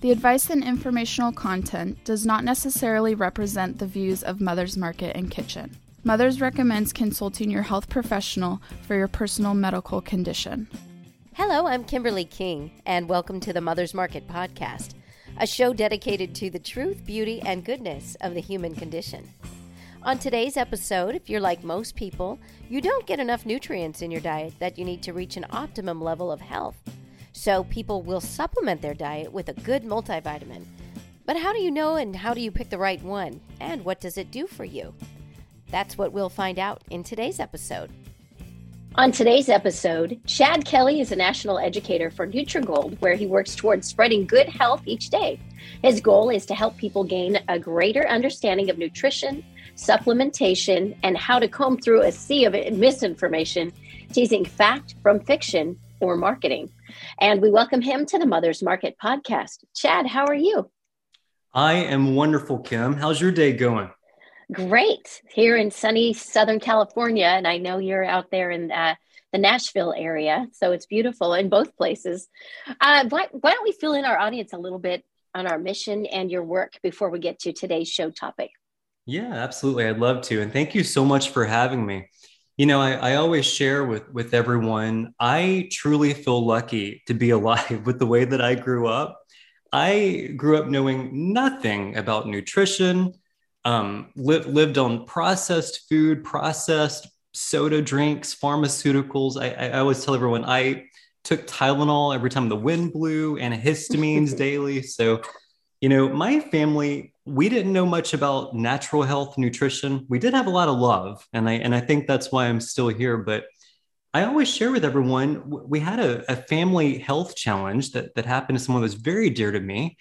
The advice and informational content does not necessarily represent the views of Mother's Market and Kitchen. Mother's recommends consulting your health professional for your personal medical condition. Hello, I'm Kimberly King, and welcome to the Mother's Market Podcast, a show dedicated to the truth, beauty, and goodness of the human condition. On today's episode, if you're like most people, you don't get enough nutrients in your diet that you need to reach an optimum level of health. So people will supplement their diet with a good multivitamin. But how do you know and how do you pick the right one? And what does it do for you? That's what we'll find out in today's episode. On today's episode, Chad Kelly is a national educator for Nutrigold, where he works towards spreading good health each day. His goal is to help people gain a greater understanding of nutrition, supplementation, and how to comb through a sea of misinformation, teasing fact from fiction or marketing. And we welcome him to the Mother's Market podcast. Chad, how are you? I am wonderful, Kim. How's your day going? Great. Here in sunny Southern California. And I know you're out there in uh, the Nashville area. So it's beautiful in both places. Uh, why, why don't we fill in our audience a little bit on our mission and your work before we get to today's show topic? Yeah, absolutely. I'd love to. And thank you so much for having me. You know, I, I, always share with with everyone. I truly feel lucky to be alive with the way that I grew up. I grew up knowing nothing about nutrition. Um, lived lived on processed food, processed soda drinks, pharmaceuticals. I, I always tell everyone I took Tylenol every time the wind blew, antihistamines daily. So, you know, my family we didn't know much about natural health nutrition. We did have a lot of love, and I and I think that's why I'm still here. But I always share with everyone we had a, a family health challenge that that happened to someone that was very dear to me,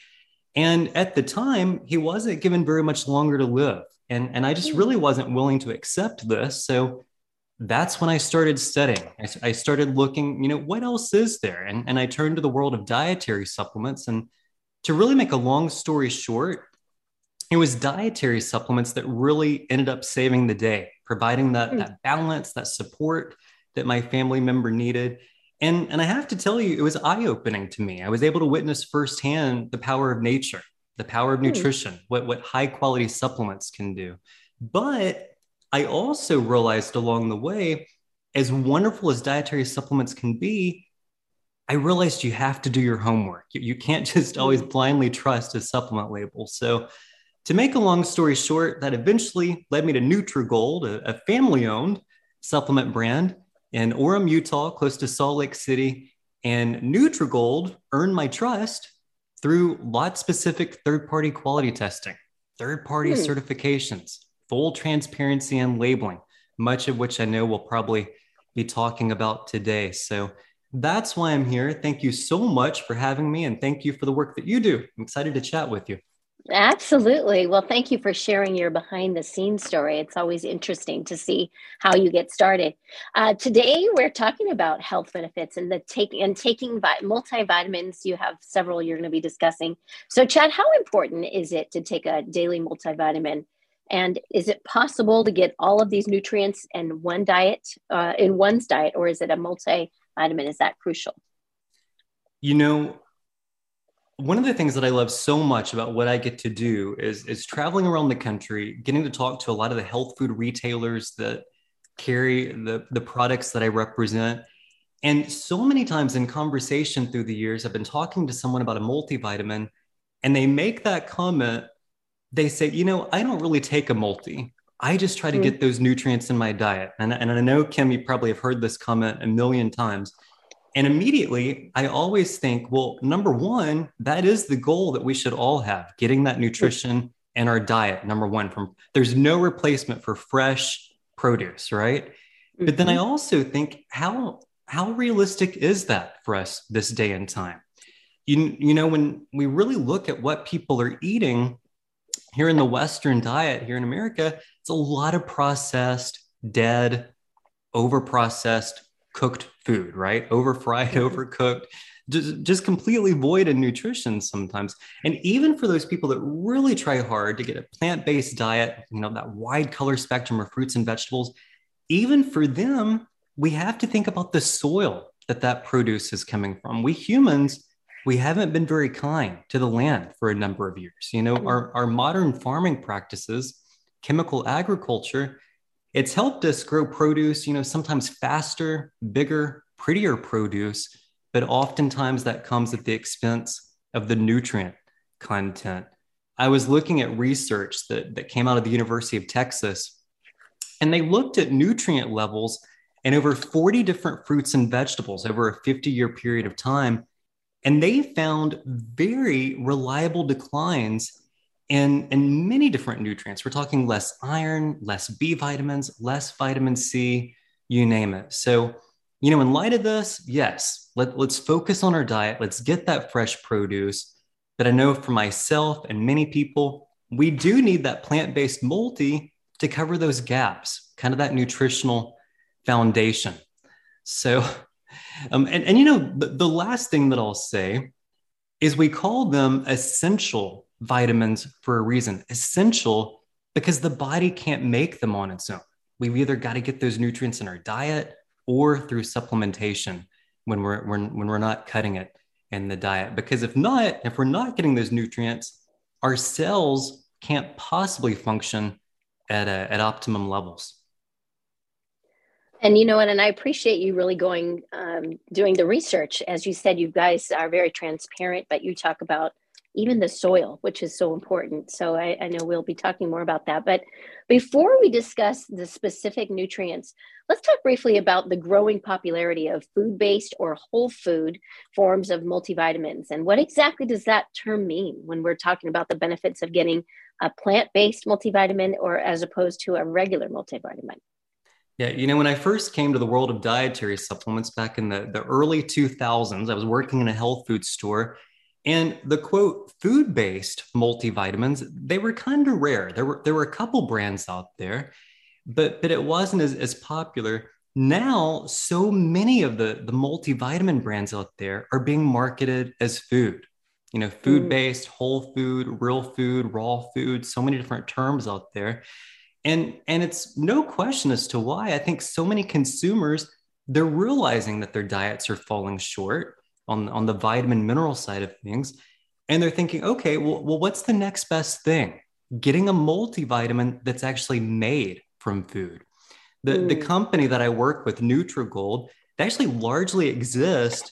and at the time he wasn't given very much longer to live, and and I just mm. really wasn't willing to accept this. So that's when I started studying. I, I started looking, you know, what else is there, and and I turned to the world of dietary supplements and. To really make a long story short, it was dietary supplements that really ended up saving the day, providing that, mm. that balance, that support that my family member needed. And, and I have to tell you, it was eye opening to me. I was able to witness firsthand the power of nature, the power of mm. nutrition, what, what high quality supplements can do. But I also realized along the way, as wonderful as dietary supplements can be, I realized you have to do your homework. You, you can't just always hmm. blindly trust a supplement label. So to make a long story short, that eventually led me to Nutrigold, a, a family owned supplement brand in Orem, Utah, close to Salt Lake City. And Nutrigold earned my trust through lot specific third party quality testing, third party hmm. certifications, full transparency and labeling, much of which I know we'll probably be talking about today. So that's why I'm here. Thank you so much for having me, and thank you for the work that you do. I'm excited to chat with you. Absolutely. Well, thank you for sharing your behind the scenes story. It's always interesting to see how you get started. Uh, today, we're talking about health benefits and the take and taking vi- multivitamins. You have several you're going to be discussing. So, Chad, how important is it to take a daily multivitamin? And is it possible to get all of these nutrients in one diet, uh, in one's diet, or is it a multivitamin? Is that crucial? You know, one of the things that I love so much about what I get to do is, is traveling around the country, getting to talk to a lot of the health food retailers that carry the, the products that I represent. And so many times in conversation through the years, I've been talking to someone about a multivitamin and they make that comment. They say, you know, I don't really take a multi. I just try to mm. get those nutrients in my diet. And, and I know, Kim, you probably have heard this comment a million times. And immediately, I always think, well, number one, that is the goal that we should all have getting that nutrition in our diet. Number one, from there's no replacement for fresh produce, right? Mm-hmm. But then I mm-hmm. also think, how how realistic is that for us this day and time? You, you know, when we really look at what people are eating here in the Western diet here in America, it's a lot of processed, dead, over processed cooked food, right? Over fried, mm-hmm. overcooked, just, just completely void in nutrition sometimes. And even for those people that really try hard to get a plant based diet, you know, that wide color spectrum of fruits and vegetables, even for them, we have to think about the soil that that produce is coming from. We humans we haven't been very kind to the land for a number of years. You know, mm-hmm. our, our modern farming practices, chemical agriculture, it's helped us grow produce, you know, sometimes faster, bigger, prettier produce, but oftentimes that comes at the expense of the nutrient content. I was looking at research that, that came out of the University of Texas, and they looked at nutrient levels in over 40 different fruits and vegetables over a 50 year period of time. And they found very reliable declines in, in many different nutrients. We're talking less iron, less B vitamins, less vitamin C, you name it. So, you know, in light of this, yes, let, let's focus on our diet. Let's get that fresh produce. But I know for myself and many people, we do need that plant based multi to cover those gaps, kind of that nutritional foundation. So, um, and, and you know, the, the last thing that I'll say is we call them essential vitamins for a reason. Essential because the body can't make them on its own. We've either got to get those nutrients in our diet or through supplementation when we're, when, when we're not cutting it in the diet. Because if not, if we're not getting those nutrients, our cells can't possibly function at, a, at optimum levels. And you know what? And I appreciate you really going, um, doing the research. As you said, you guys are very transparent, but you talk about even the soil, which is so important. So I, I, know we'll be talking more about that. But before we discuss the specific nutrients, let's talk briefly about the growing popularity of food based or whole food forms of multivitamins. And what exactly does that term mean when we're talking about the benefits of getting a plant based multivitamin or as opposed to a regular multivitamin? Yeah, you know, when I first came to the world of dietary supplements back in the, the early 2000s, I was working in a health food store. And the quote, food based multivitamins, they were kind of rare. There were, there were a couple brands out there, but, but it wasn't as, as popular. Now, so many of the, the multivitamin brands out there are being marketed as food. You know, mm. food based, whole food, real food, raw food, so many different terms out there and and it's no question as to why. I think so many consumers they're realizing that their diets are falling short on on the vitamin mineral side of things. And they're thinking okay well, well what's the next best thing? Getting a multivitamin that's actually made from food. The mm. the company that i work with nutrigold they actually largely exist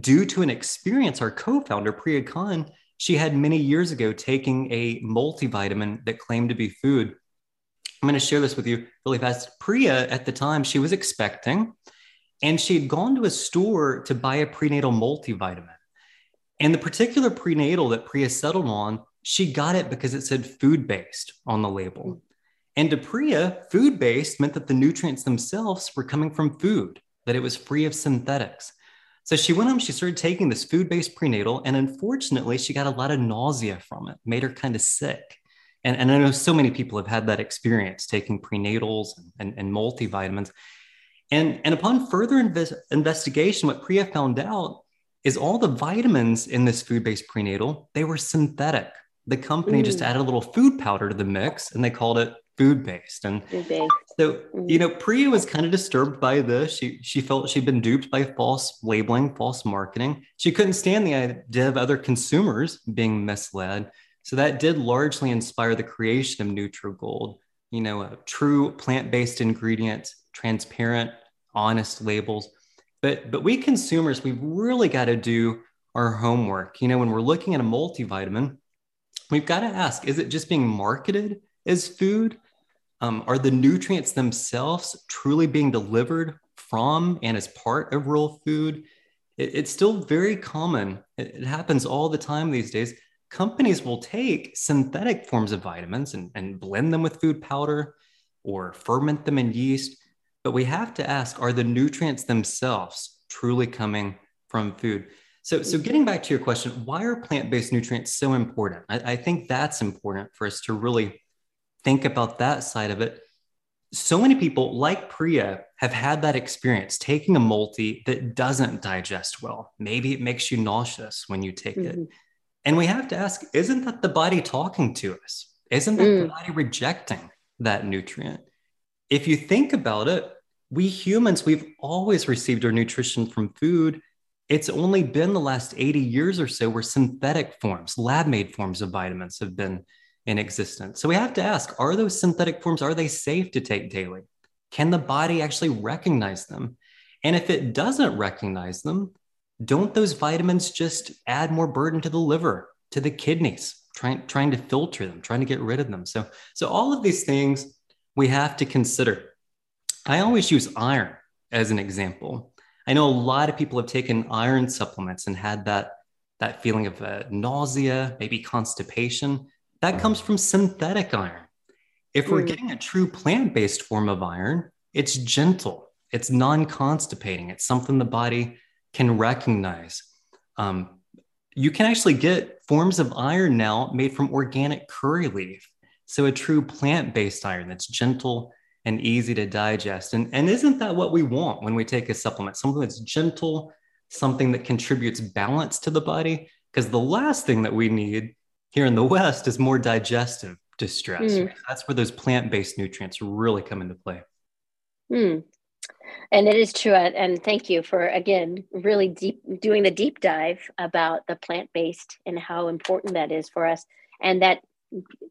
due to an experience our co-founder priya khan she had many years ago taking a multivitamin that claimed to be food I'm going to share this with you really fast. Priya, at the time, she was expecting, and she had gone to a store to buy a prenatal multivitamin. And the particular prenatal that Priya settled on, she got it because it said food based on the label. And to Priya, food based meant that the nutrients themselves were coming from food, that it was free of synthetics. So she went home, she started taking this food based prenatal, and unfortunately, she got a lot of nausea from it, made her kind of sick. And, and I know so many people have had that experience taking prenatals and, and multivitamins. And, and upon further inves- investigation, what Priya found out is all the vitamins in this food-based prenatal, they were synthetic. The company mm. just added a little food powder to the mix and they called it food-based. And food-based. so, mm. you know, Priya was kind of disturbed by this. She she felt she'd been duped by false labeling, false marketing. She couldn't stand the idea of other consumers being misled. So that did largely inspire the creation of NutriGold, you know, a true plant-based ingredients, transparent, honest labels. But but we consumers, we've really got to do our homework. You know, when we're looking at a multivitamin, we've got to ask, is it just being marketed as food? Um, are the nutrients themselves truly being delivered from and as part of real food? It, it's still very common. It, it happens all the time these days companies will take synthetic forms of vitamins and, and blend them with food powder or ferment them in yeast. But we have to ask are the nutrients themselves truly coming from food? So, so getting back to your question, why are plant based nutrients so important? I, I think that's important for us to really think about that side of it. So many people, like Priya, have had that experience taking a multi that doesn't digest well. Maybe it makes you nauseous when you take mm-hmm. it and we have to ask isn't that the body talking to us? Isn't that mm. the body rejecting that nutrient? If you think about it, we humans, we've always received our nutrition from food it's only been the last 80 years or so where synthetic forms, lab made forms of vitamins have been in existence. So we have to ask are those synthetic forms, are they safe to take daily? Can the body actually recognize them? And if it doesn't recognize them, don't those vitamins just add more burden to the liver, to the kidneys, trying, trying to filter them, trying to get rid of them? So, so all of these things we have to consider. I always use iron as an example. I know a lot of people have taken iron supplements and had that, that feeling of uh, nausea, maybe constipation. That comes from synthetic iron. If we're mm. getting a true plant based form of iron, it's gentle, it's non constipating, it's something the body can recognize. Um, you can actually get forms of iron now made from organic curry leaf. So, a true plant based iron that's gentle and easy to digest. And, and isn't that what we want when we take a supplement? Something that's gentle, something that contributes balance to the body? Because the last thing that we need here in the West is more digestive distress. Mm. That's where those plant based nutrients really come into play. Mm. And it is true. And thank you for, again, really deep doing the deep dive about the plant based and how important that is for us. And that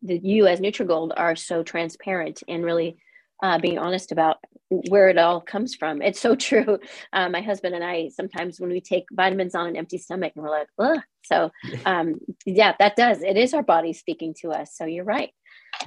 the, you as Nutrigold are so transparent and really uh, being honest about where it all comes from. It's so true. Uh, my husband and I sometimes when we take vitamins on an empty stomach and we're like, Ugh. so um, yeah, that does. It is our body speaking to us. So you're right.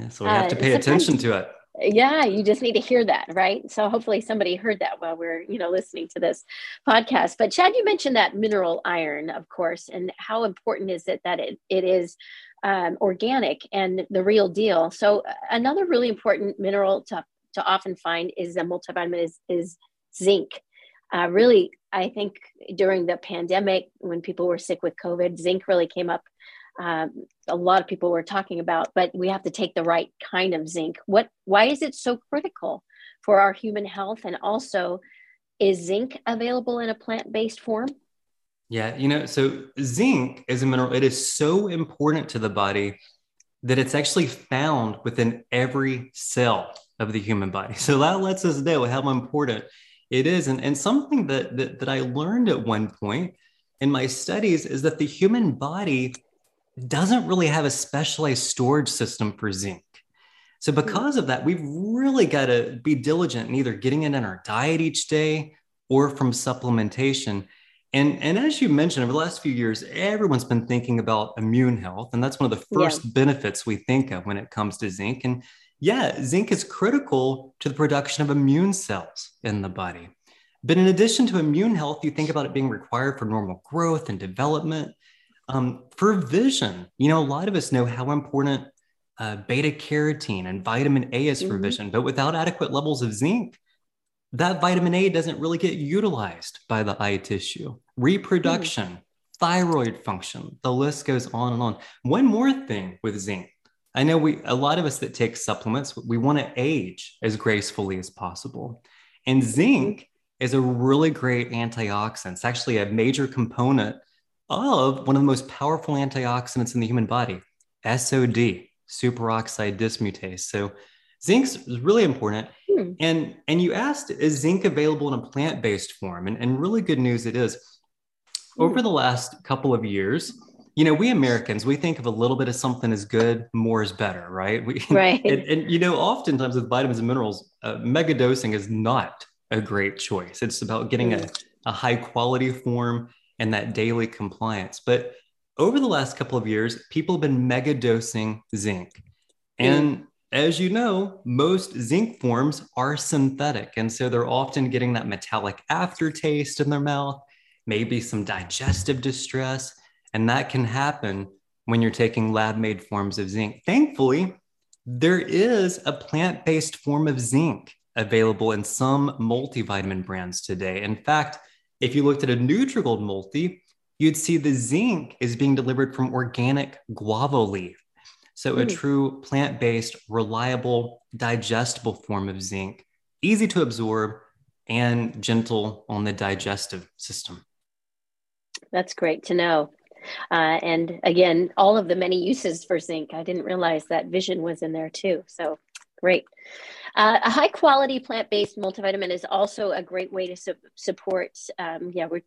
Yeah, so we have to uh, pay uh, attention to it. Yeah, you just need to hear that, right? So hopefully somebody heard that while we're, you know, listening to this podcast. But Chad, you mentioned that mineral iron, of course, and how important is it that it, it is um, organic and the real deal. So uh, another really important mineral to to often find is a multivitamin is, is zinc. Uh, really, I think during the pandemic, when people were sick with COVID, zinc really came up. Um, a lot of people were talking about, but we have to take the right kind of zinc. What? Why is it so critical for our human health? And also, is zinc available in a plant-based form? Yeah, you know, so zinc is a mineral. It is so important to the body that it's actually found within every cell of the human body. So that lets us know how important it is. And, and something that, that, that I learned at one point in my studies is that the human body doesn't really have a specialized storage system for zinc. So, hmm. because of that, we've really got to be diligent in either getting it in our diet each day or from supplementation. And, and as you mentioned, over the last few years, everyone's been thinking about immune health. And that's one of the first yeah. benefits we think of when it comes to zinc. And yeah, zinc is critical to the production of immune cells in the body. But in addition to immune health, you think about it being required for normal growth and development. Um, for vision, you know, a lot of us know how important uh, beta carotene and vitamin A is for mm-hmm. vision, but without adequate levels of zinc, that vitamin A doesn't really get utilized by the eye tissue. Reproduction, mm-hmm. thyroid function, the list goes on and on. One more thing with zinc I know we a lot of us that take supplements, we want to age as gracefully as possible. And zinc is a really great antioxidant. It's actually a major component of one of the most powerful antioxidants in the human body, SOD, superoxide dismutase. So zinc is really important. Hmm. And, and you asked, is zinc available in a plant-based form? And, and really good news it is. Hmm. Over the last couple of years, you know, we Americans, we think of a little bit of something as good, more is better, right? We, right. And, and, you know, oftentimes with vitamins and minerals, uh, mega dosing is not a great choice. It's about getting a, mm. a high quality form and that daily compliance. But over the last couple of years, people have been mega dosing zinc. Mm. And mm. as you know, most zinc forms are synthetic. And so they're often getting that metallic aftertaste in their mouth, maybe some digestive distress. And that can happen when you're taking lab made forms of zinc. Thankfully, there is a plant based form of zinc available in some multivitamin brands today. In fact, if you looked at a Nutrigold multi, you'd see the zinc is being delivered from organic guava leaf. So, mm. a hmm. true plant based, reliable, digestible form of zinc, easy to absorb and gentle on the digestive system. That's great to know. Uh, and again, all of the many uses for zinc. I didn't realize that vision was in there too. So great. Uh, a high quality plant based multivitamin is also a great way to su- support. Um, yeah, we're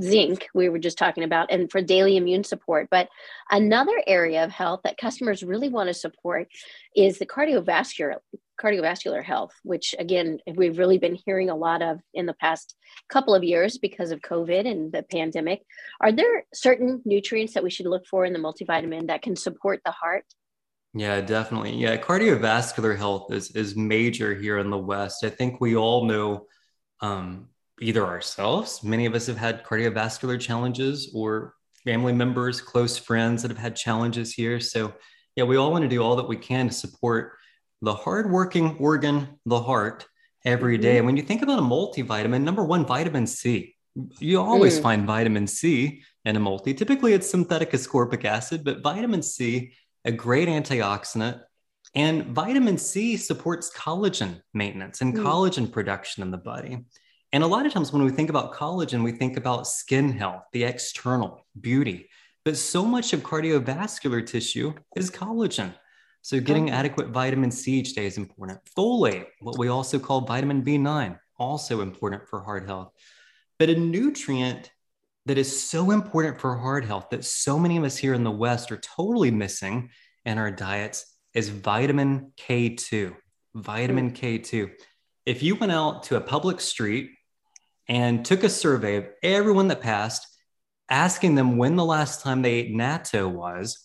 zinc we were just talking about and for daily immune support but another area of health that customers really want to support is the cardiovascular cardiovascular health which again we've really been hearing a lot of in the past couple of years because of covid and the pandemic are there certain nutrients that we should look for in the multivitamin that can support the heart yeah definitely yeah cardiovascular health is is major here in the west i think we all know um, either ourselves, many of us have had cardiovascular challenges, or family members, close friends that have had challenges here. So, yeah, we all want to do all that we can to support the hardworking organ, the heart, every day. Mm-hmm. And when you think about a multivitamin, number one, vitamin C. You always mm. find vitamin C in a multi. Typically, it's synthetic ascorbic acid, but vitamin C, a great antioxidant. And vitamin C supports collagen maintenance and mm. collagen production in the body. And a lot of times when we think about collagen, we think about skin health, the external beauty. But so much of cardiovascular tissue is collagen. So getting okay. adequate vitamin C each day is important. Folate, what we also call vitamin B9, also important for heart health. But a nutrient that is so important for heart health that so many of us here in the West are totally missing in our diets is vitamin K2. Vitamin mm. K2. If you went out to a public street and took a survey of everyone that passed, asking them when the last time they ate natto was,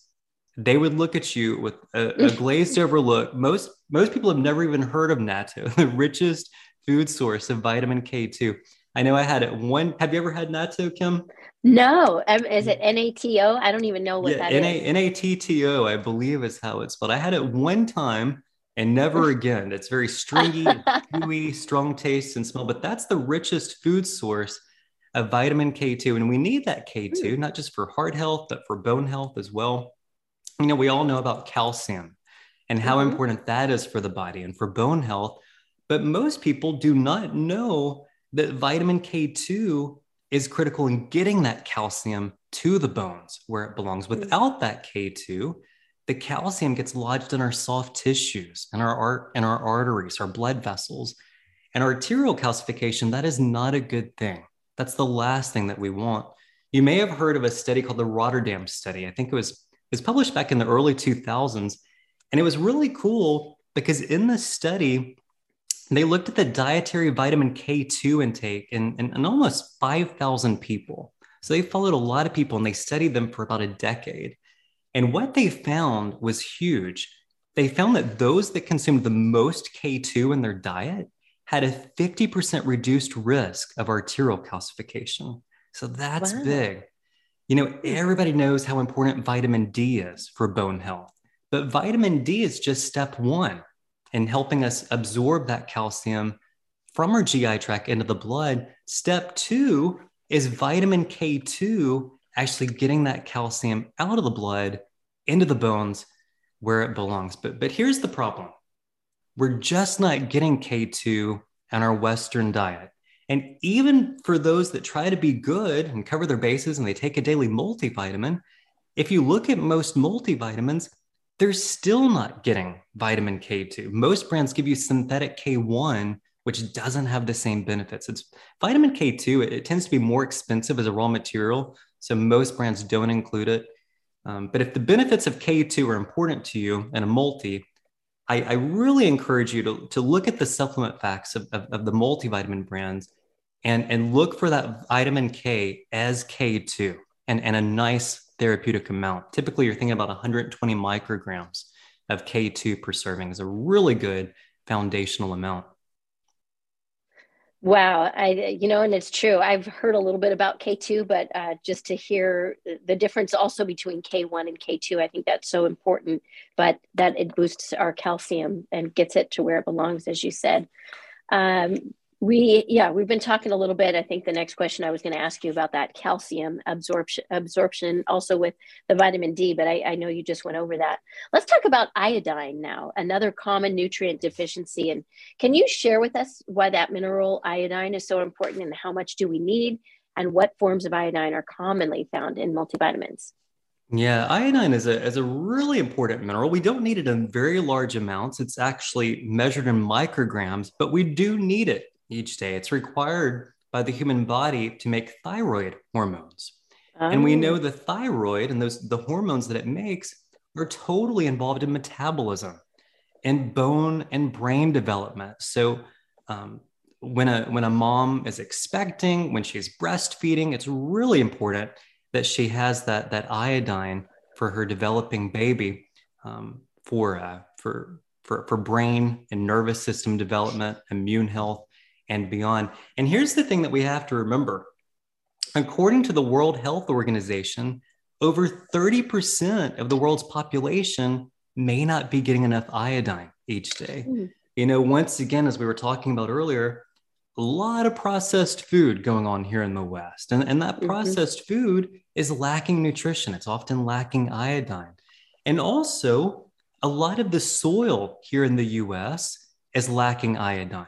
they would look at you with a, a glazed over look. Most most people have never even heard of natto, the richest food source of vitamin K2. I know I had it one. Have you ever had natto, Kim? No. Um, is it N-A-T-O? I don't even know what yeah, that N-A- is. N-A-T-T-O, I believe is how it's spelled. I had it one time and never again. It's very stringy, gooey, strong taste and smell, but that's the richest food source of vitamin K2. And we need that K2, hmm. not just for heart health, but for bone health as well. You know, we all know about calcium and how mm-hmm. important that is for the body and for bone health. But most people do not know that vitamin K2 is critical in getting that calcium to the bones where it belongs. Hmm. Without that K2, the calcium gets lodged in our soft tissues and our art and our arteries, our blood vessels. And arterial calcification, that is not a good thing. That's the last thing that we want. You may have heard of a study called the Rotterdam study. I think it was, it was published back in the early 2000s. And it was really cool because in this study, they looked at the dietary vitamin K2 intake in, in, in almost 5,000 people. So they followed a lot of people and they studied them for about a decade. And what they found was huge. They found that those that consumed the most K2 in their diet had a 50% reduced risk of arterial calcification. So that's wow. big. You know, hmm. everybody knows how important vitamin D is for bone health, but vitamin D is just step one in helping us absorb that calcium from our GI tract into the blood. Step two is vitamin K2 actually getting that calcium out of the blood into the bones where it belongs. But but here's the problem. We're just not getting K2 in our Western diet. And even for those that try to be good and cover their bases and they take a daily multivitamin, if you look at most multivitamins, they're still not getting vitamin K2. Most brands give you synthetic K1, which doesn't have the same benefits. It's vitamin K2, it, it tends to be more expensive as a raw material. So most brands don't include it. Um, but if the benefits of K2 are important to you and a multi, I, I, really encourage you to, to look at the supplement facts of, of, of, the multivitamin brands and, and look for that vitamin K as K2 and, and a nice therapeutic amount. Typically, you're thinking about 120 micrograms of K2 per serving is a really good foundational amount. Wow, I you know, and it's true. I've heard a little bit about K2, but uh, just to hear the difference also between K1 and K2, I think that's so important. But that it boosts our calcium and gets it to where it belongs, as you said. Um, we yeah we've been talking a little bit. I think the next question i was going to ask you about that calcium absorption absorption also with the vitamin d but I, I know you just went over that. Let's talk about iodine now another common nutrient deficiency. And can you share with us why that mineral iodine is so important and how much do we need? And what forms of iodine are commonly found in multivitamins? Yeah, iodine is a, is a really important mineral. We don't need it in very large amounts. It's actually measured in micrograms, but we do need it each day. It's required by the human body to make thyroid hormones. Oh. And we know oh. the thyroid and those the hormones that it makes are totally involved in metabolism and bone and brain development. So um, when a when a mom is expecting, when she's breastfeeding, it's really important that she has that that iodine for her developing baby um, for uh, for for for brain and nervous system development, immune health, and beyond. And here's the thing that we have to remember: according to the World Health Organization, over 30% of the world's population may not be getting enough iodine each day. Mm. You know, once again, as we were talking about earlier, a lot of processed food going on here in the West. And, and that mm-hmm. processed food is lacking nutrition, it's often lacking iodine. And also, a lot of the soil here in the US is lacking iodine.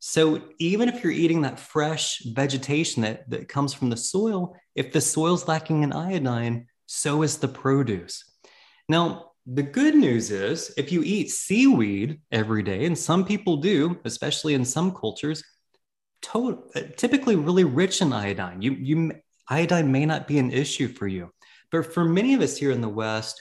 So even if you're eating that fresh vegetation that, that comes from the soil, if the soil's lacking in iodine, so is the produce. Now, the good news is if you eat seaweed every day, and some people do, especially in some cultures, to- typically really rich in iodine. You, you, iodine may not be an issue for you. But for many of us here in the West,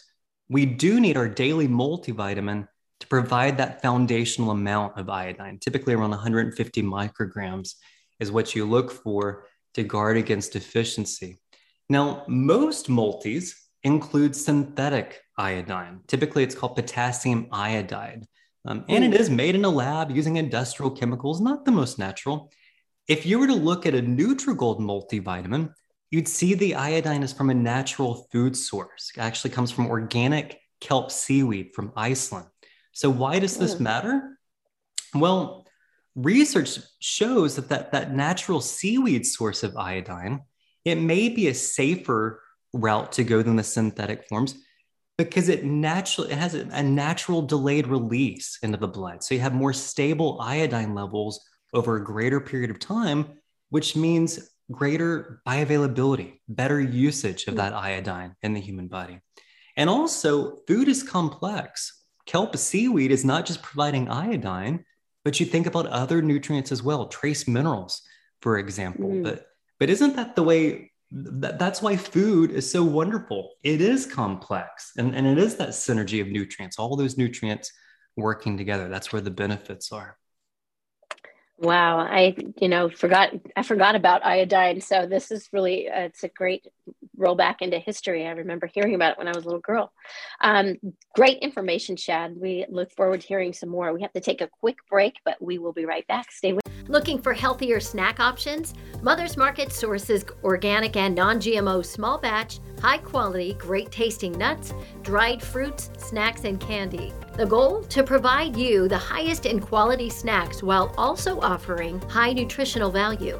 we do need our daily multivitamin provide that foundational amount of iodine. Typically, around 150 micrograms is what you look for to guard against deficiency. Now, most multis include synthetic iodine. Typically, it's called potassium iodide. Um, and it is made in a lab using industrial chemicals, not the most natural. If you were to look at a Nutrigold multivitamin, you'd see the iodine is from a natural food source. It actually comes from organic kelp seaweed from Iceland. So why does this mm. matter? Well, research shows that, that that natural seaweed source of iodine, it may be a safer route to go than the synthetic forms because it naturally it has a, a natural delayed release into the blood. So you have more stable iodine levels over a greater period of time, which means greater bioavailability, better usage of mm. that iodine in the human body. And also, food is complex. Kelp seaweed is not just providing iodine, but you think about other nutrients as well, trace minerals, for example. Mm. But but isn't that the way that, that's why food is so wonderful? It is complex and, and it is that synergy of nutrients, all those nutrients working together. That's where the benefits are. Wow, I you know forgot I forgot about iodine. So this is really uh, it's a great rollback into history. I remember hearing about it when I was a little girl. Um, great information, Chad. We look forward to hearing some more. We have to take a quick break, but we will be right back. Stay with. Looking for healthier snack options? Mother's Market sources organic and non-GMO small batch, high quality, great tasting nuts, dried fruits, snacks, and candy. The goal? To provide you the highest in quality snacks while also offering high nutritional value.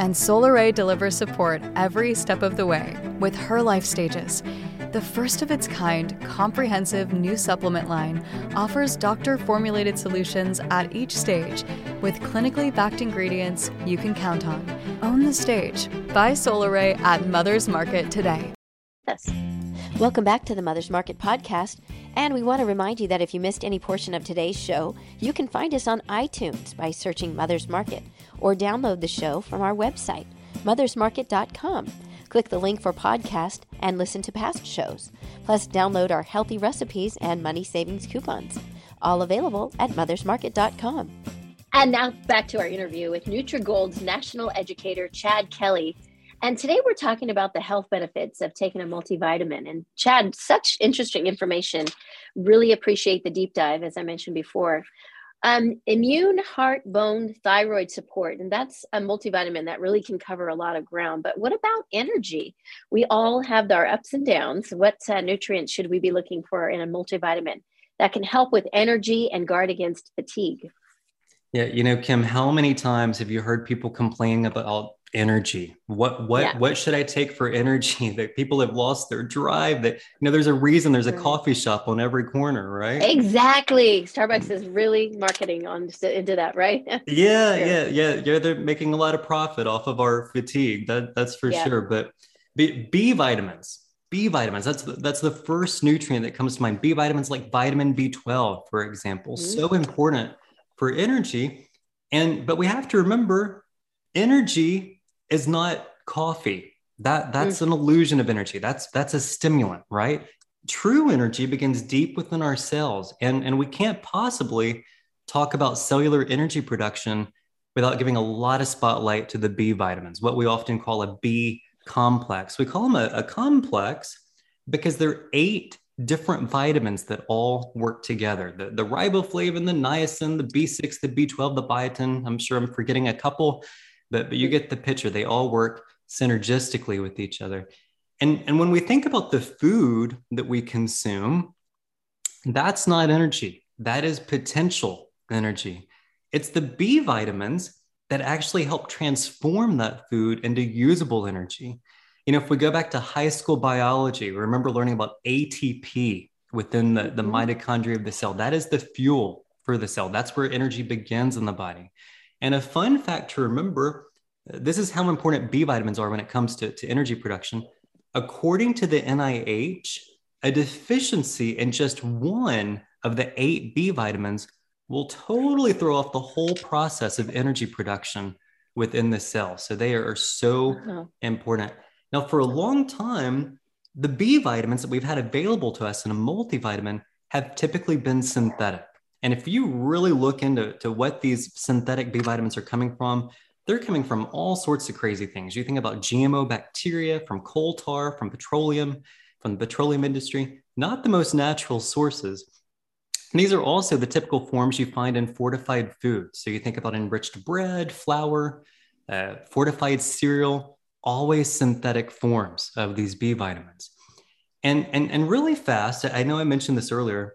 And Solaray delivers support every step of the way with her life stages. The first of its kind, comprehensive new supplement line offers doctor formulated solutions at each stage with clinically backed ingredients you can count on. Own the stage. Buy Solaray at Mother's Market today. Yes. Welcome back to the Mother's Market podcast. And we want to remind you that if you missed any portion of today's show, you can find us on iTunes by searching Mother's Market or download the show from our website, mothersmarket.com. Click the link for podcast and listen to past shows. Plus, download our healthy recipes and money savings coupons. All available at mothersmarket.com. And now back to our interview with Nutrigold's national educator, Chad Kelly. And today we're talking about the health benefits of taking a multivitamin. And Chad, such interesting information. Really appreciate the deep dive, as I mentioned before. Um, immune, heart, bone, thyroid support, and that's a multivitamin that really can cover a lot of ground. But what about energy? We all have our ups and downs. What uh, nutrients should we be looking for in a multivitamin that can help with energy and guard against fatigue? Yeah, you know, Kim, how many times have you heard people complaining about energy. What what yeah. what should i take for energy? That people have lost their drive that you know there's a reason there's a coffee shop on every corner right? Exactly. Starbucks is really marketing on into that right? Yeah sure. yeah yeah. Yeah they're making a lot of profit off of our fatigue that that's for yeah. sure. But B, B vitamins B vitamins that's the, that's the first nutrient that comes to mind. B vitamins like vitamin B12 for example mm-hmm. so important for energy. And but we have to remember energy is not coffee. That that's mm. an illusion of energy. That's that's a stimulant, right? True energy begins deep within our cells, and and we can't possibly talk about cellular energy production without giving a lot of spotlight to the B vitamins, what we often call a B complex. We call them a, a complex because there are eight different vitamins that all work together the, the riboflavin, the niacin, the B6, the B12, the biotin. I'm sure I'm forgetting a couple but, but you get the picture. They all work synergistically with each other. And, and when we think about the food that we consume, that's not energy, that is potential energy. It's the B vitamins that actually help transform that food into usable energy. You know, if we go back to high school biology, remember learning about ATP within the, the mm-hmm. mitochondria of the cell. That is the fuel for the cell. That's where energy begins in the body. And a fun fact to remember this is how important B vitamins are when it comes to, to energy production. According to the NIH, a deficiency in just one of the eight B vitamins will totally throw off the whole process of energy production within the cell. So they are so uh-huh. important. Now, for a long time, the B vitamins that we've had available to us in a multivitamin have typically been synthetic. And if you really look into to what these synthetic B vitamins are coming from, they're coming from all sorts of crazy things. You think about GMO bacteria, from coal tar, from petroleum, from the petroleum industry, not the most natural sources. And these are also the typical forms you find in fortified foods. So you think about enriched bread, flour, uh, fortified cereal, always synthetic forms of these B vitamins. And, and, and really fast, I know I mentioned this earlier,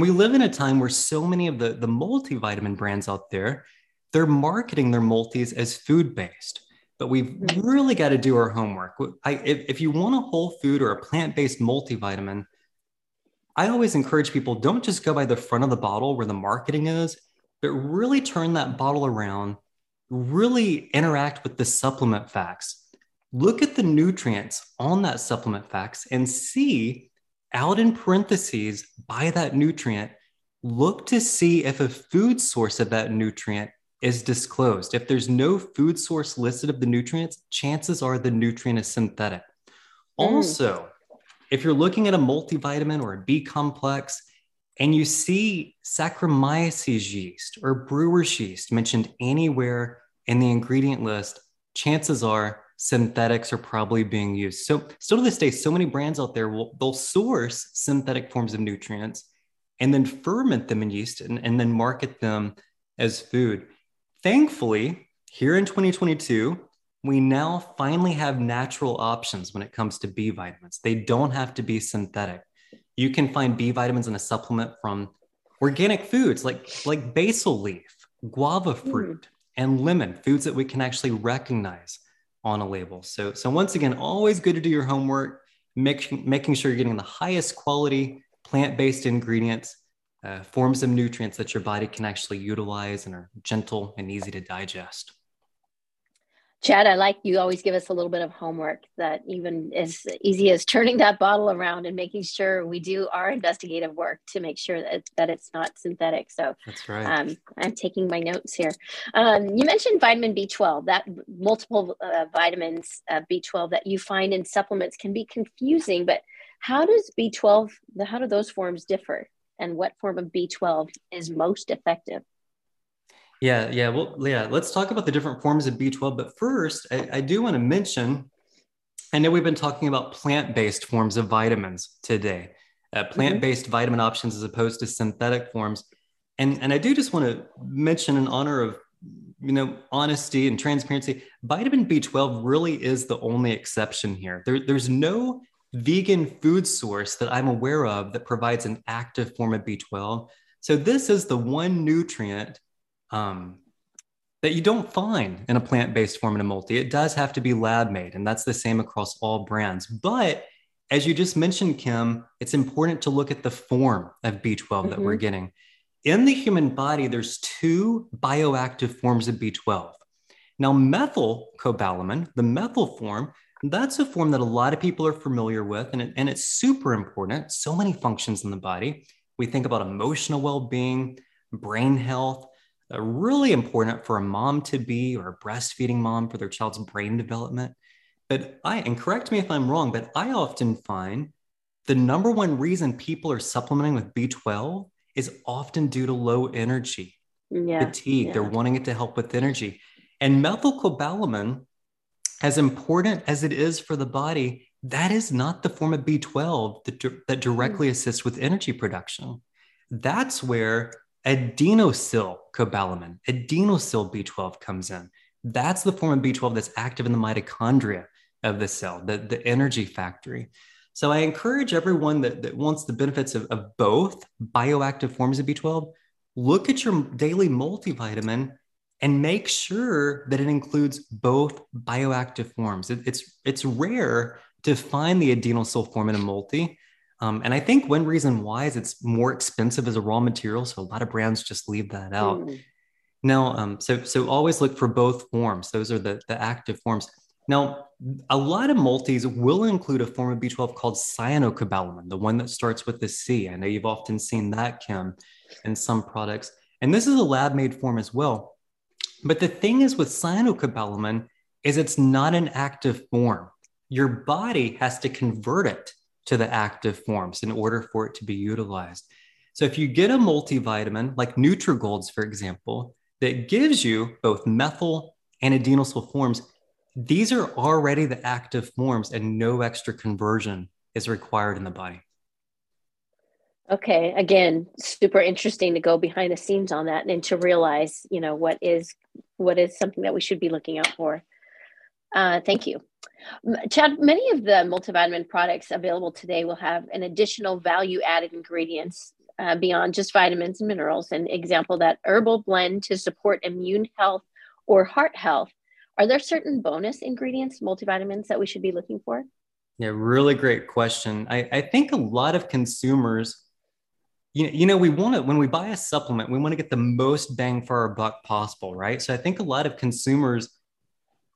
we live in a time where so many of the, the multivitamin brands out there, they're marketing their multis as food based. But we've really got to do our homework. I, if, if you want a whole food or a plant based multivitamin, I always encourage people don't just go by the front of the bottle where the marketing is, but really turn that bottle around, really interact with the supplement facts. Look at the nutrients on that supplement facts and see out in parentheses by that nutrient, look to see if a food source of that nutrient is disclosed. If there's no food source listed of the nutrients, chances are the nutrient is synthetic. Mm. Also, if you're looking at a multivitamin or a B complex and you see Saccharomyces yeast or brewer's yeast mentioned anywhere in the ingredient list, chances are synthetics are probably being used. So still to this day, so many brands out there will they'll source synthetic forms of nutrients and then ferment them in yeast and, and then market them as food. Thankfully, here in 2022, we now finally have natural options when it comes to B vitamins. They don't have to be synthetic. You can find B vitamins in a supplement from organic foods like, like basil leaf, guava hmm. fruit, and lemon, foods that we can actually recognize on a label. So, so once again, always good to do your homework, make, making sure you're getting the highest quality plant-based ingredients, uh, forms of nutrients that your body can actually utilize and are gentle and easy to digest. Chad, I like you always give us a little bit of homework that even as easy as turning that bottle around and making sure we do our investigative work to make sure that, that it's not synthetic. So that's right. Um, I'm taking my notes here. Um, you mentioned vitamin B12, that multiple uh, vitamins, uh, B12 that you find in supplements can be confusing, but how does B12, how do those forms differ? And what form of B12 is most effective? Yeah, yeah. Well, yeah, let's talk about the different forms of B12. But first, I, I do want to mention I know we've been talking about plant based forms of vitamins today, uh, plant based mm-hmm. vitamin options as opposed to synthetic forms. And, and I do just want to mention in honor of you know honesty and transparency vitamin b12 really is the only exception here there, there's no vegan food source that i'm aware of that provides an active form of b12 so this is the one nutrient um, that you don't find in a plant based form in a multi. It does have to be lab made, and that's the same across all brands. But as you just mentioned, Kim, it's important to look at the form of B12 mm-hmm. that we're mm-hmm. getting. In the human body, there's two bioactive forms of B12. Now, methylcobalamin, the methyl form, that's a form that a lot of people are familiar with, and, it, and it's super important. So many functions in the body. We think about emotional well being, brain health, really important for a mom to be or a breastfeeding mom for their child's brain development. But I, and correct me if I'm wrong, but I often find the number one reason people are supplementing with B12 is often due to low energy, yeah, fatigue. Yeah. They're wanting it to help with energy. And methylcobalamin, as important as it is for the body, that is not the form of B12 that, that directly mm. assists with energy production. That's where adenosyl cobalamin, adenosyl B12 comes in. That's the form of B12 that's active in the mitochondria of the cell, the, the energy factory. So I encourage everyone that, that wants the benefits of, of both bioactive forms of B12, look at your daily multivitamin and make sure that it includes both bioactive forms. It, it's, it's rare to find the adenosyl form in a multi. Um, and I think one reason why is it's more expensive as a raw material. So a lot of brands just leave that out. Mm. Now, um, so, so always look for both forms. Those are the, the active forms. Now, a lot of multis will include a form of B12 called cyanocobalamin, the one that starts with the C. I know you've often seen that, Kim, in some products. And this is a lab made form as well. But the thing is with cyanocobalamin is it's not an active form. Your body has to convert it to the active forms in order for it to be utilized. So if you get a multivitamin like Nutrigolds, for example, that gives you both methyl and adenosyl forms, these are already the active forms and no extra conversion is required in the body. Okay, again, super interesting to go behind the scenes on that and to realize, you know, what is what is something that we should be looking out for. Uh, thank you. Chad, many of the multivitamin products available today will have an additional value added ingredients uh, beyond just vitamins and minerals. An example that herbal blend to support immune health or heart health. Are there certain bonus ingredients, multivitamins, that we should be looking for? Yeah, really great question. I, I think a lot of consumers, you know, you know, we want to, when we buy a supplement, we want to get the most bang for our buck possible, right? So I think a lot of consumers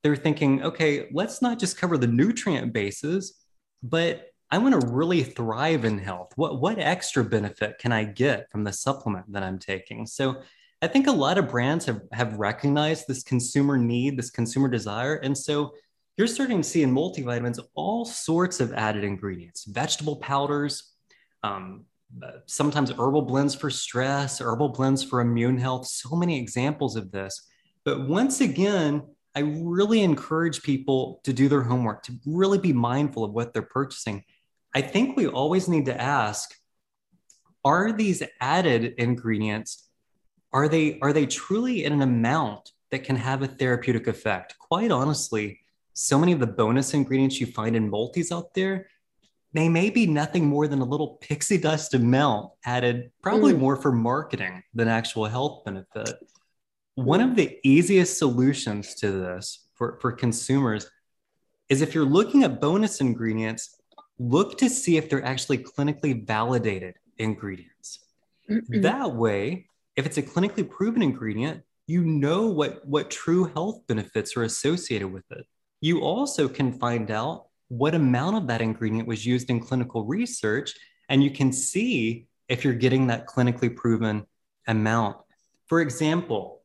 they're thinking, okay, let's not just cover the nutrient bases, but I want to really thrive in health. What what extra benefit can I get from the supplement that I'm taking? So I think a lot of brands have, have recognized this consumer need, this consumer desire. And so you're starting to see in multivitamins all sorts of added ingredients, vegetable powders, um, sometimes herbal blends for stress, herbal blends for immune health, so many examples of this. But once again, I really encourage people to do their homework, to really be mindful of what they're purchasing. I think we always need to ask are these added ingredients are they are they truly in an amount that can have a therapeutic effect? Quite honestly, so many of the bonus ingredients you find in multis out there, they may be nothing more than a little pixie dust amount added, probably mm. more for marketing than actual health benefit. One of the easiest solutions to this for, for consumers is if you're looking at bonus ingredients, look to see if they're actually clinically validated ingredients. Mm-hmm. That way, if it's a clinically proven ingredient, you know what, what true health benefits are associated with it. You also can find out what amount of that ingredient was used in clinical research, and you can see if you're getting that clinically proven amount. For example,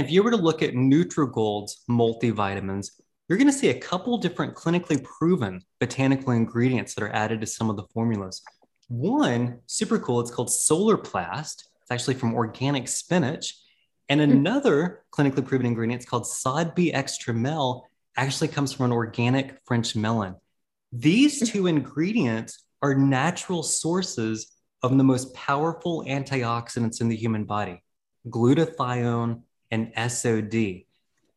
if you were to look at Nutrigold's multivitamins, you're going to see a couple different clinically proven botanical ingredients that are added to some of the formulas. One, super cool, it's called Solarplast. It's actually from organic spinach. And hmm. another clinically proven ingredient, it's called SODB Extramel, actually comes from an organic French melon. These hmm. two ingredients are natural sources of the most powerful antioxidants in the human body glutathione and SOD.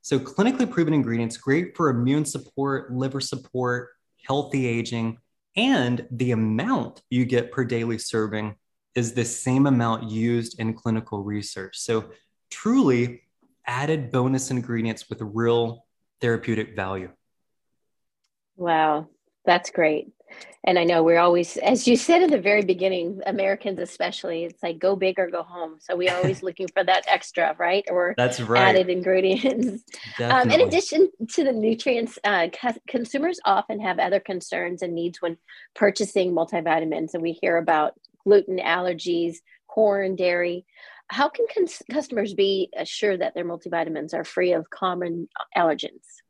So, clinically proven ingredients, great for immune support, liver support, healthy aging, and the amount you get per daily serving is the same amount used in clinical research. So, truly, added bonus ingredients with real therapeutic value. Wow, that's great. And I know we're always, as you said in the very beginning, Americans especially, it's like go big or go home. So we're always looking for that extra, right? Or that's right. added ingredients. Um, in addition to the nutrients, uh, consumers often have other concerns and needs when purchasing multivitamins. And we hear about gluten allergies, corn, dairy. How can cons- customers be assured that their multivitamins are free of common allergens?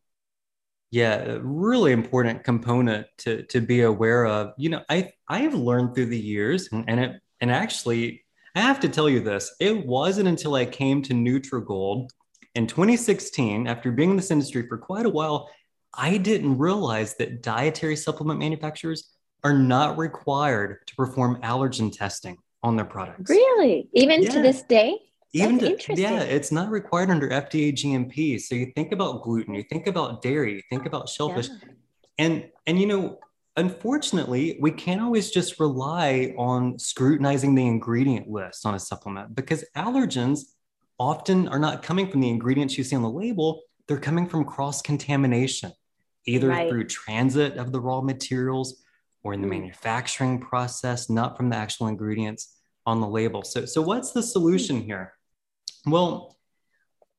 Yeah, really important component to to be aware of. You know, I I have learned through the years, and, and it and actually, I have to tell you this. It wasn't until I came to Nutrigold in 2016, after being in this industry for quite a while, I didn't realize that dietary supplement manufacturers are not required to perform allergen testing on their products. Really? Even yeah. to this day? Even to, yeah it's not required under fda gmp so you think about gluten you think about dairy you think about shellfish. Yeah. and and you know unfortunately we can't always just rely on scrutinizing the ingredient list on a supplement because allergens often are not coming from the ingredients you see on the label. They're coming from cross contamination either right. through transit of the raw materials or in the mm. manufacturing process not from the actual ingredients on the label. So so what's the solution here well,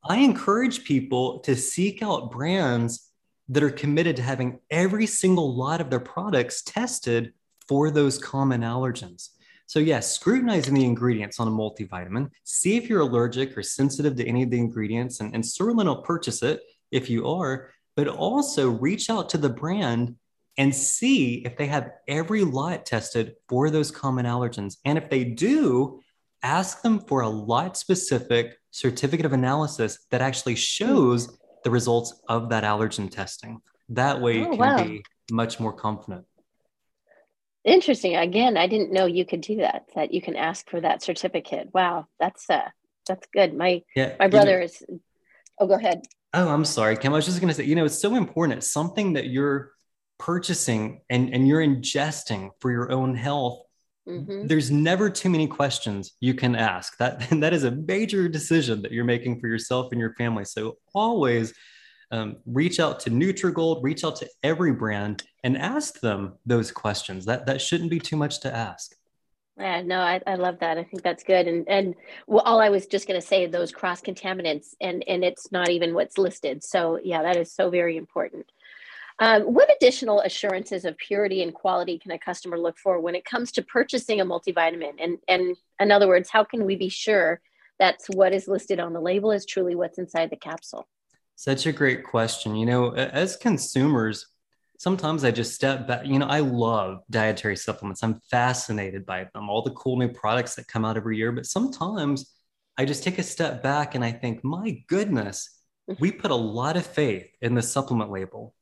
I encourage people to seek out brands that are committed to having every single lot of their products tested for those common allergens. So, yes, scrutinizing the ingredients on a multivitamin, see if you're allergic or sensitive to any of the ingredients, and, and certainly don't purchase it if you are, but also reach out to the brand and see if they have every lot tested for those common allergens. And if they do, ask them for a lot specific certificate of analysis that actually shows the results of that allergen testing. That way you oh, can wow. be much more confident. Interesting. Again, I didn't know you could do that, that you can ask for that certificate. Wow, that's uh that's good. My yeah, my brother you know, is oh go ahead. Oh, I'm sorry, Kim. I was just gonna say, you know, it's so important. It's something that you're purchasing and, and you're ingesting for your own health Mm-hmm. There's never too many questions you can ask. That that is a major decision that you're making for yourself and your family. So always um, reach out to Nutrigold, reach out to every brand, and ask them those questions. That that shouldn't be too much to ask. Yeah, no, I, I love that. I think that's good. And and well, all I was just going to say those cross contaminants, and and it's not even what's listed. So yeah, that is so very important. Um, what additional assurances of purity and quality can a customer look for when it comes to purchasing a multivitamin? And, and in other words, how can we be sure that's what is listed on the label is truly what's inside the capsule? Such a great question. You know, as consumers, sometimes I just step back. You know, I love dietary supplements. I'm fascinated by them, all the cool new products that come out every year. But sometimes I just take a step back and I think, my goodness, we put a lot of faith in the supplement label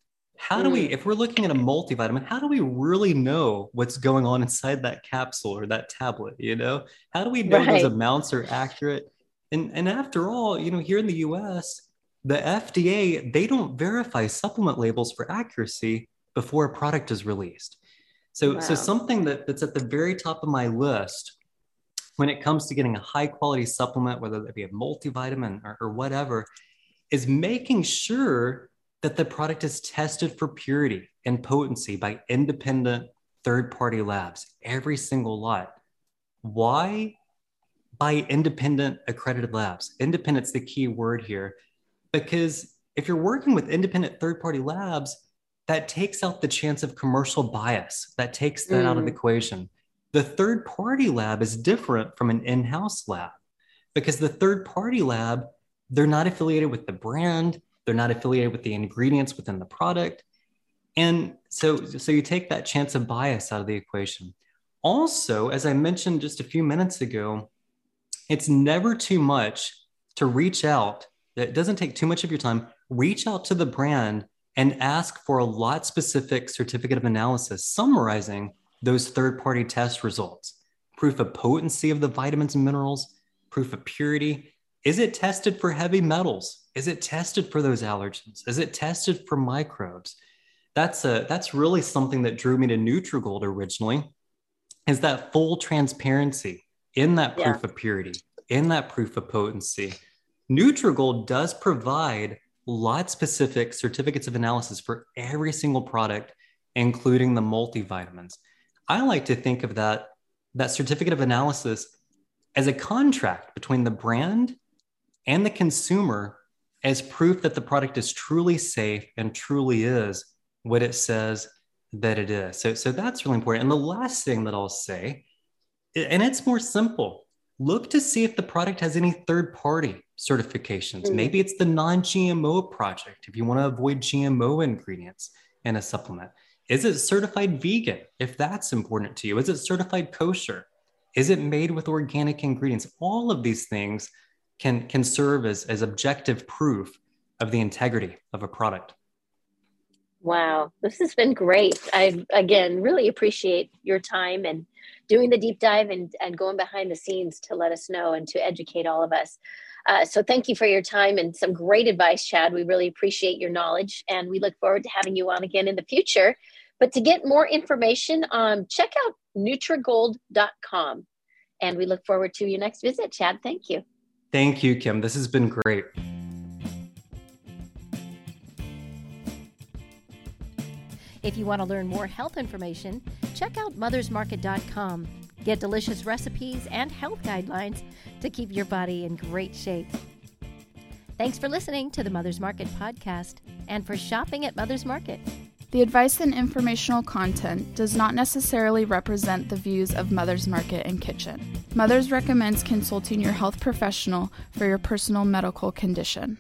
how do we mm. if we're looking at a multivitamin how do we really know what's going on inside that capsule or that tablet you know how do we know right. those amounts are accurate and and after all you know here in the us the fda they don't verify supplement labels for accuracy before a product is released so wow. so something that, that's at the very top of my list when it comes to getting a high quality supplement whether that be a multivitamin or, or whatever is making sure that the product is tested for purity and potency by independent third party labs, every single lot. Why? By independent accredited labs. Independent's the key word here, because if you're working with independent third party labs, that takes out the chance of commercial bias, that takes that mm. out of the mm. equation. The third party lab is different from an in house lab because the third party lab, they're not affiliated with the brand, they're not affiliated with the ingredients within the product. And so, so you take that chance of bias out of the equation. Also, as I mentioned just a few minutes ago, it's never too much to reach out. It doesn't take too much of your time. Reach out to the brand and ask for a lot specific certificate of analysis summarizing those third party test results proof of potency of the vitamins and minerals, proof of purity. Is it tested for heavy metals? Is it tested for those allergens? Is it tested for microbes? That's a that's really something that drew me to Nutrigold originally, is that full transparency in that proof yeah. of purity, in that proof of potency, Nutrigold does provide lot specific certificates of analysis for every single product, including the multivitamins. I like to think of that, that certificate of analysis as a contract between the brand and the consumer as proof that the product is truly safe and truly is what it says that it is. So, so that's really important. And the last thing that I'll say, and it's more simple look to see if the product has any third party certifications. Mm-hmm. Maybe it's the non GMO project if you want to avoid GMO ingredients in a supplement. Is it certified vegan if that's important to you? Is it certified kosher? Is it made with organic ingredients? All of these things can, can serve as, as objective proof of the integrity of a product. Wow, this has been great. I again really appreciate your time and doing the deep dive and, and going behind the scenes to let us know and to educate all of us. Uh, so thank you for your time and some great advice, Chad. We really appreciate your knowledge and we look forward to having you on again in the future. But to get more information, um, check out Nutrigold.com. And we look forward to your next visit, Chad. Thank you. Thank you, Kim. This has been great. If you want to learn more health information, check out mothersmarket.com. Get delicious recipes and health guidelines to keep your body in great shape. Thanks for listening to the Mother's Market podcast and for shopping at Mother's Market. The advice and informational content does not necessarily represent the views of Mother's Market and Kitchen. Mother's recommends consulting your health professional for your personal medical condition.